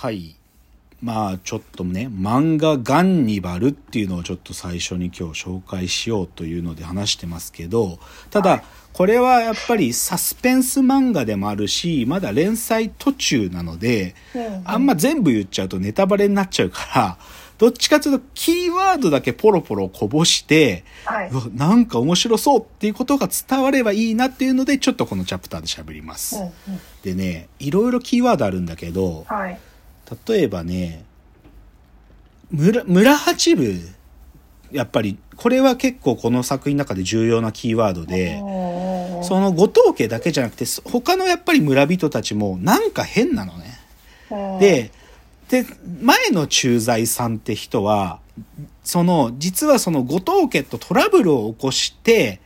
はい。まあちょっとね、漫画ガンニバルっていうのをちょっと最初に今日紹介しようというので話してますけど、ただ、これはやっぱりサスペンス漫画でもあるし、まだ連載途中なので、あんま全部言っちゃうとネタバレになっちゃうから、どっちかというとキーワードだけポロポロこぼして、なんか面白そうっていうことが伝わればいいなっていうので、ちょっとこのチャプターで喋ります。でね、いろいろキーワードあるんだけど、はい。例えばね、村、村八部、やっぱり、これは結構この作品の中で重要なキーワードで、その後藤家だけじゃなくて、他のやっぱり村人たちもなんか変なのね。うんで、で、前の駐在さんって人は、その、実はその後藤家とトラブルを起こして、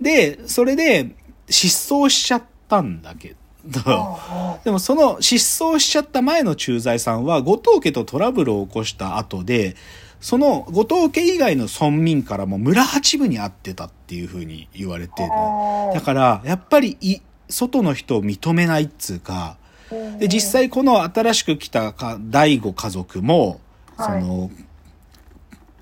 で、それで失踪しちゃったんだけ でもその失踪しちゃった前の駐在さんは後藤家とトラブルを起こした後で、その後藤家以外の村民からも村八部に会ってたっていう風に言われてるのあー。だから、やっぱりい、外の人を認めないっつうか、で、実際この新しく来たか第五家族も、そはい。の、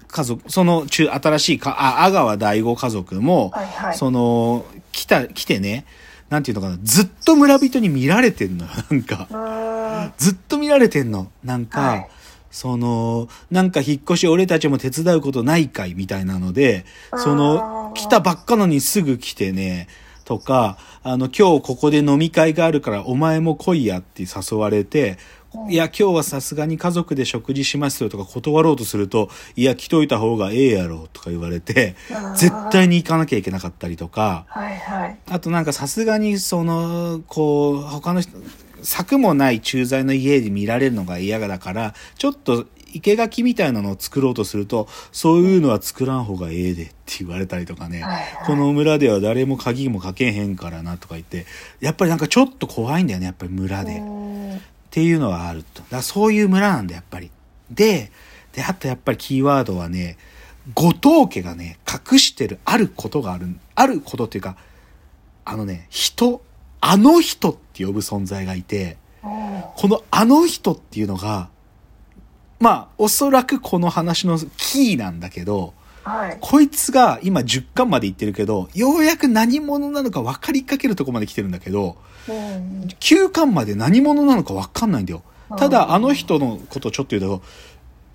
家族、その中、新しいか、あ、阿川第五家族も、はいはい。その、来た、来てね、なんていうのかな、ずっと村人に見られてんのよ、なんか。ずっと見られてんの。なんか、はい。その、なんか引っ越し俺たちも手伝うことないかいみたいなので、その来たばっかのにすぐ来てね、とか、あの、今日ここで飲み会があるからお前も来いやって誘われて、いや、今日はさすがに家族で食事しますよとか断ろうとすると、いや、来といた方がええやろとか言われて絶対に行かなきゃいけなかったりとか、はいはい。あとなんかさすがにその、こう、他の人、柵もない駐在の家で見られるのが嫌だから、ちょっと生垣みたいなのを作ろうとすると、そういうのは作らん方がええでって言われたりとかね、はいはい。この村では誰も鍵もかけへんからなとか言って、やっぱりなんかちょっと怖いんだよね、やっぱり村で。っていうのはあると。だからそういう村なんだ、やっぱり。で、で、あとやっぱりキーワードはね、後藤家がね、隠してるあることがある、あることっていうか、あのね、人、あの人って呼ぶ存在がいて、うんこのあの人っていうのが、まあ、おそらくこの話のキーなんだけど、はい。こいつが今10巻までいってるけど、ようやく何者なのか分かりかけるとこまで来てるんだけど、うん9巻まで何者なのか分かんないんだよ。たうんだ、あの人のことちょっと言うと、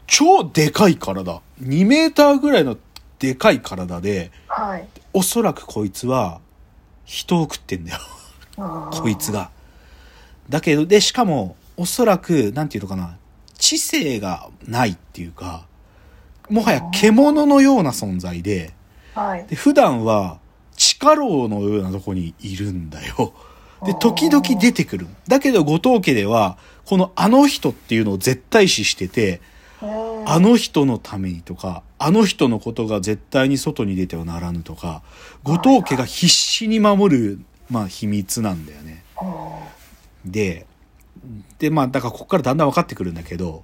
超でかい体。2メーターぐらいのでかい体で、はい。おそらくこいつは人を食ってんだよ。こいつが。だけど、で、しかも、おそらく、なんていうのかな、知性がないっていうか、もはや獣のような存在で、はい。で普段は地下牢のようなとこにいるんだよ。で、時々出てくる。だけど、後藤家では、このあの人っていうのを絶対視してて、うんあの人のためにとか、あの人のことが絶対に外に出てはならぬとか、後藤家が必死に守る、まあ秘密なんだよね。で、で、まあ、だからここからだんだん分かってくるんだけど、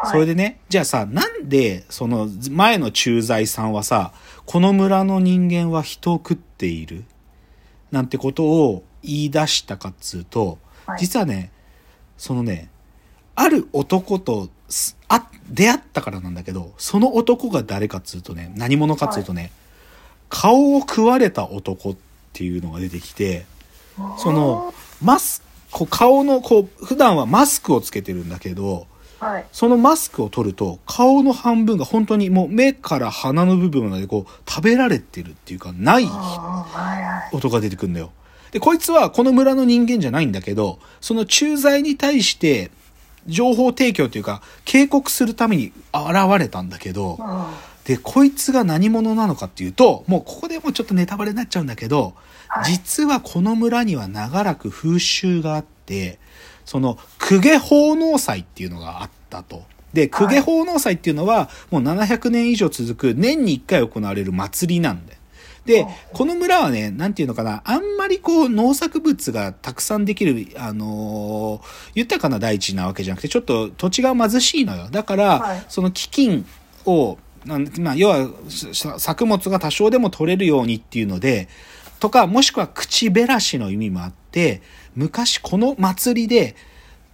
はい。それでね、じゃあさ、なんで、その、前の駐在さんはさ、この村の人間は人を食っている？なんてことを言い出したかっつうと、はい。実はね、そのね、ある男とす、あ、出会ったからなんだけど、その男が誰かっつうとね、何者かっつうとね、顔を食われた男っていうのが出てきて、その、マスこう顔の、こう、普段はマスクをつけてるんだけど、はい。そのマスクを取ると、顔の半分が本当にもう目から鼻の部分までこう、食べられてるっていうか、ない。音が出てくるんだよ。で、こいつはこの村の人間じゃないんだけど、その駐在に対して、情報提供というか、警告するために現れたんだけど、うんで、こいつが何者なのかっていうと、もうここでもちょっとネタバレになっちゃうんだけど、はい実はこの村には長らく風習があって、その、公家奉納祭っていうのがあったと。で、公家奉納祭っていうのは、もう700年以上続く、年に1回行われる祭りなんだよ。で、この村はね、なんていうのかな、あんまりこう農作物がたくさんできる、あのー豊かな大地なわけじゃなくて、ちょっと土地が貧しいのよ。だから、はいその飢饉を、なんまあ、要は、し作物が多少でも取れるようにっていうので、とか、もしくは口減らしの意味もあって、昔この祭りで、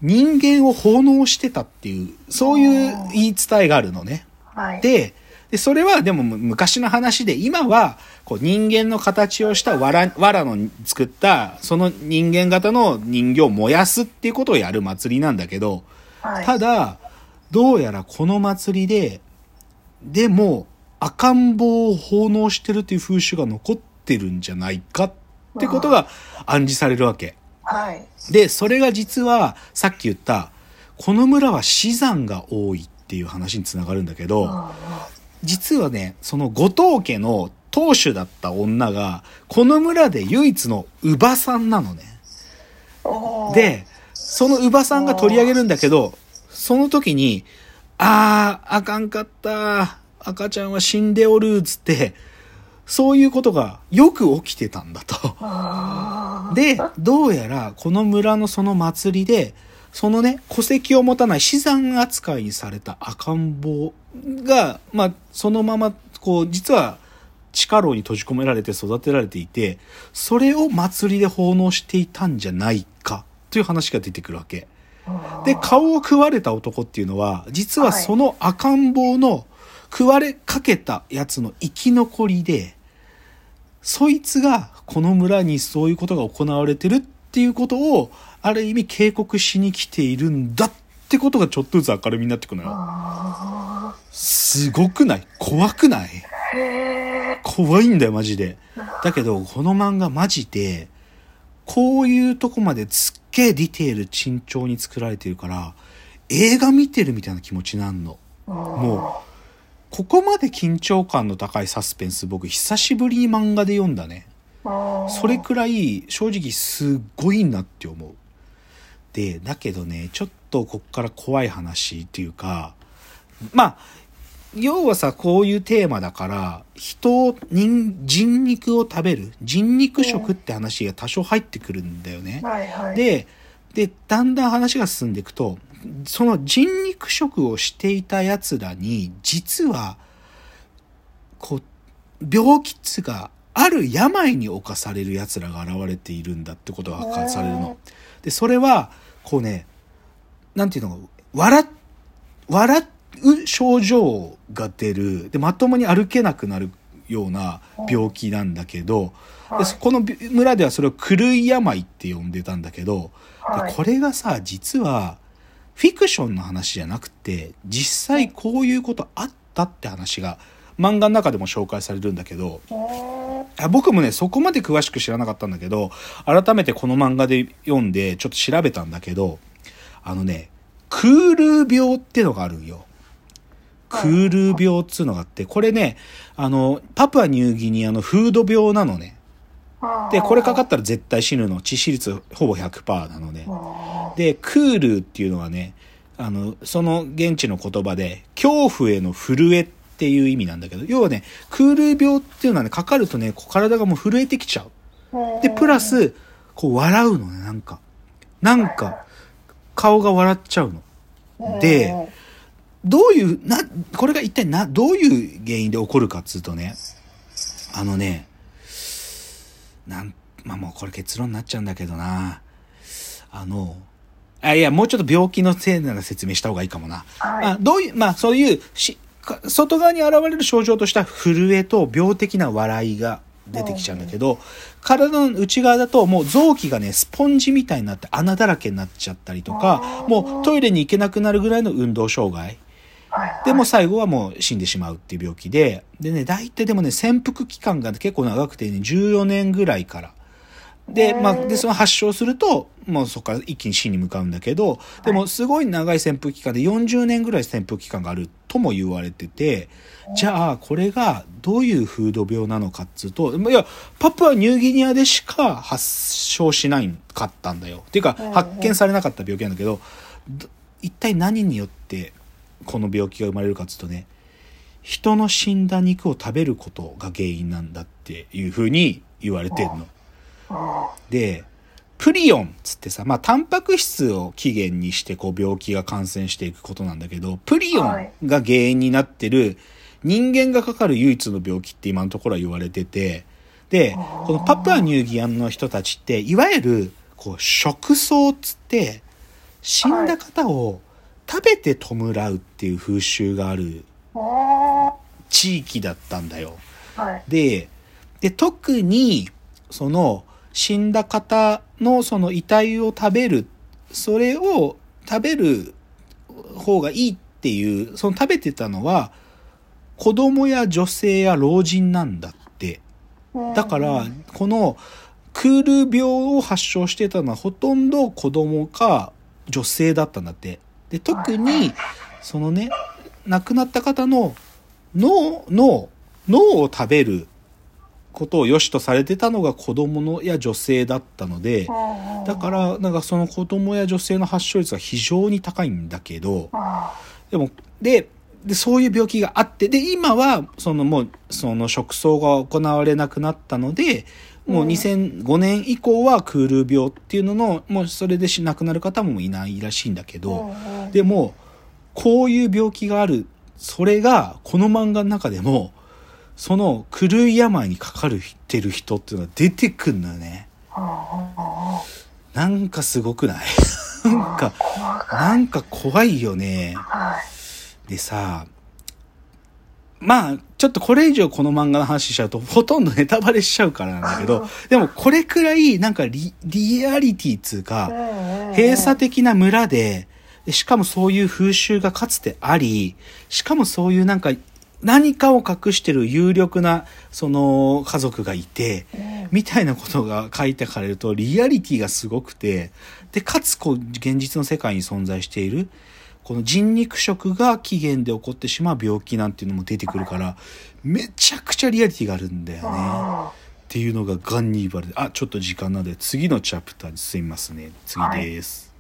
人間を奉納してたっていう、そういう言い伝えがあるのね。はい。で、でそれはでも昔の話で、今はこう人間の形をした藁、藁の作った、その人間型の人形を燃やすっていうことをやる祭りなんだけど、はい。ただ、どうやらこの祭りで、でも赤ん坊を奉納してるっていう風習が残ってるんじゃないかってことが暗示されるわけ。はい。で、それが実は、さっき言った、この村は死産が多いっていう話につながるんだけど、実はね、その後藤家の当主だった女が、この村で唯一の乳母さんなのね。で、その乳母さんが取り上げるんだけど、その時に、あー、あかんかった。赤ちゃんは死んでおる、つって、そういうことがよく起きてたんだと。で、どうやらこの村のその祭りで、そのね、戸籍を持たない死産扱いにされた赤ん坊が、まあ、そのまま、こう、実は地下牢に閉じ込められて育てられていて、それを祭りで奉納していたんじゃないか、という話が出てくるわけ。で、顔を食われた男っていうのは、実はその赤ん坊の食われかけたやつの生き残りで、そいつがこの村にそういうことが行われてるっていうことを、ある意味警告しに来ているんだってことがちょっとずつ明るみになってくのよ。あすごくない？怖くない？怖いんだよ、マジで。だけど、この漫画マジで、こういうとこまですっげえディテール慎重に作られてるから、映画見てるみたいな気持ちになんの。ーもう、ここまで緊張感の高いサスペンス僕久しぶりに漫画で読んだね。それくらい正直すっごいなって思う。で、だけどね、ちょっとこっから怖い話っていうか、まあ、要はさ、こういうテーマだから、人を、人、人肉を食べる、人肉食って話が多少入ってくるんだよね。はいはい。で、で、だんだん話が進んでいくと、その人肉食をしていた奴らに、実は、こう、病気っつうか、ある病に侵される奴らが現れているんだってことが明かされるの。で、それは、こうね、なんていうの、笑、笑う症状が出る。で、まともに歩けなくなるような病気なんだけど、はいでそこの村ではそれを狂い病って呼んでたんだけど、はいでこれがさ、実は、フィクションの話じゃなくて、実際こういうことあったって話が、漫画の中でも紹介されるんだけど、僕もね、そこまで詳しく知らなかったんだけど、改めてこの漫画で読んで、ちょっと調べたんだけど、あのね、クール病ってのがあるんよ。クール病っつうのがあって、これね、あの、パプアニューギニアのフード病なのね。で、これかかったら絶対死ぬの。致死率ほぼ100%なのね。あで、クールっていうのはね、あの、その現地の言葉で、恐怖への震えっていう意味なんだけど、要はね、クール病っていうのはね、かかるとね、こう体がもう震えてきちゃう。ーで、プラ、ス、こう笑うのね、なんか。なんか、顔が笑っちゃうの。でどういう、な、これが一体な、どういう原因で起こるかっつうとね、あのね、なん、まあもうこれ結論になっちゃうんだけどな。あの、あ、いや、もうちょっと病気のせいなら説明した方がいいかもな。はいあどういう、まあそういうし、か外側に現れる症状とした震えと病的な笑いが出てきちゃうんだけど、体の内側だともう臓器がね、スポンジみたいになって穴だらけになっちゃったりとかもうトイレに行けなくなるぐらいの運動障害。でも最後はもう死んでしまうっていう病気で、でね、大体でもね、潜伏期間が結構長くてね、14年ぐらいから。で、まあ、で、その発症すると、もうそこから一気に死に向かうんだけど、でもすごい長い潜伏期間で40年ぐらい潜伏期間があるとも言われてて、じゃあ、これがどういう風土病なのかっつうと、いや、パプアニューギニアでしか発症しないかったんだよ。っていうか発見されなかった病気なんだけど、ど一体何によってこの病気が生まれるかっつうとね、人の死んだ肉を食べることが原因なんだっていう風に言われてんの。で、プリオンっつってさ、まあ、タンパク質を起源にして、こう、病気が感染していくことなんだけど、プリオンが原因になってる、人間がかかる唯一の病気って今のところは言われてて、で、このパプアニューギアンの人たちって、いわゆる、こう、食草っつって、死んだ方を食べて弔うっていう風習がある地域だったんだよ。はい。で、で、特に、その、死んだ方のその遺体を食べる、それを食べる方がいいっていう、その食べてたのは、子供や女性や老人なんだって。だから、この、クール病を発症してたのはほとんど子供か女性だったんだって。で、特に、そのね、亡くなった方の脳、脳、脳を食べることを良しとされてたのが子供のや女性だったので、だから、なんかその子供や女性の発症率が非常に高いんだけど、ら、でも、で、で、そういう病気があって、で、今は、そのもう、その食葬が行われなくなったので、もううん2005年以降はクール病っていうのの、もうそれでし亡くなる方もいないらしいんだけど、でも、こういう病気がある、それが、この漫画の中でも、その狂い病にかかるてる人っていうのが出てくんのよね。なんかすごくない？なんか、なんか怖いよね。はい。でさ、まあ、ちょっとこれ以上この漫画の話しちゃうと、ほとんどネタバレしちゃうからなんだけど、でもこれくらい、なんかリ、リアリティつうか、閉鎖的な村で、でしかもそういう風習がかつてあり、しかもそういうなんか、何かを隠してる有力な、その、家族がいて、みたいなことが書いてかれると、リアリティがすごくて、で、かつ、こう、現実の世界に存在している、この人肉食が起源で起こってしまう病気なんていうのも出てくるから、めちゃくちゃリアリティがあるんだよね。っていうのがガンニーバルで、あ、ちょっと時間なんで、次のチャプターに進みますね。次です。